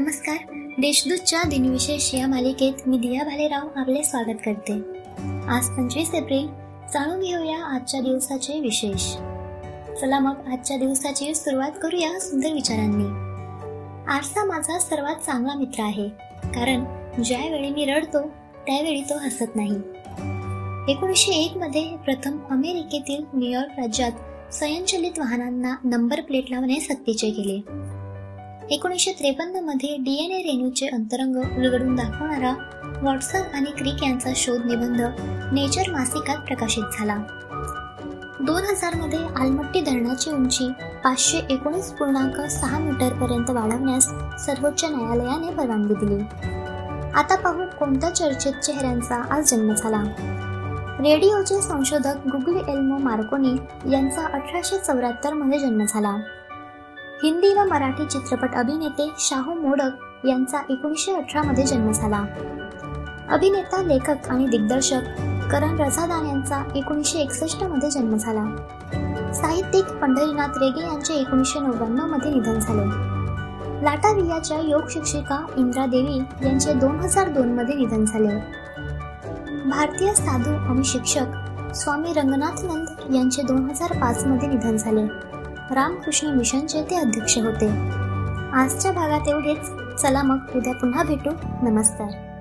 नमस्कार. देशदूतच्या दिनविशेष या मालिकेत मी दिया भालेराव आपले स्वागत करते. आज पंचवीस एप्रिल जाणून घेऊया आजच्या दिवसाचे विशेष. चला मग आजच्या दिवसाची सुरुवात करूया सुंदर विचारांनी. आरसा माझा सर्वात चांगला मित्र आहे कारण ज्यावेळी मी रडतो त्यावेळी तो हसत नाही. एकोणीसशे एक मध्ये प्रथम अमेरिकेतील न्यूयॉर्क राज्यात स्वयंचलित वाहनांना नंबर प्लेट लावणे सक्तीचे केले. एकोणीसशे त्रेपन्नमध्ये ए रेणूचे अंतरंग उलगडून दाखवणारा वॉटसन आणि क्रिक यांचा शोध निबंध नेचर मासिकात प्रकाशित झाला. दोन हजारमध्ये आलमट्टी धरणाची उंची पाचशे एकोणीस पूर्णांक सहा मीटर पर्यंत वाढवण्यास सर्वोच्च न्यायालयाने परवानगी दिली. आता पाहू कोणत्या चर्चेत चेहऱ्यांचा आज जन्म झाला. रेडिओचे संशोधक गुगली एल्मो मार्कोनी यांचा अठराशे चौऱ्याहत्तरमध्ये जन्म झाला. हिंदी व मराठी चित्रपट अभिनेते शाहू मोडक यांचा एकोणीसशे अठरामध्ये जन्म झाला. अभिनेता लेखक आणि दिग्दर्शक करण रझादान यांचा एकोणीसशे एकसष्टमध्ये जन्म झाला. साहित्यिक पंढरीनाथ रेगे यांचे एकोणीसशे नव्याण्णवमध्ये निधन झाले. लाटावियाच्या योग शिक्षिका इंद्रा देवी यांचे दोन हजार दोनमध्ये निधन झाले. भारतीय साधू आणि शिक्षक स्वामी रंगनाथनंद यांचे दोन हजार पाचमध्ये निधन झाले. रामकृष्ण मिशनचे ते अध्यक्ष होते. आजच्या भागात एवढेच. चला मग उद्या पुन्हा भेटू. नमस्कार.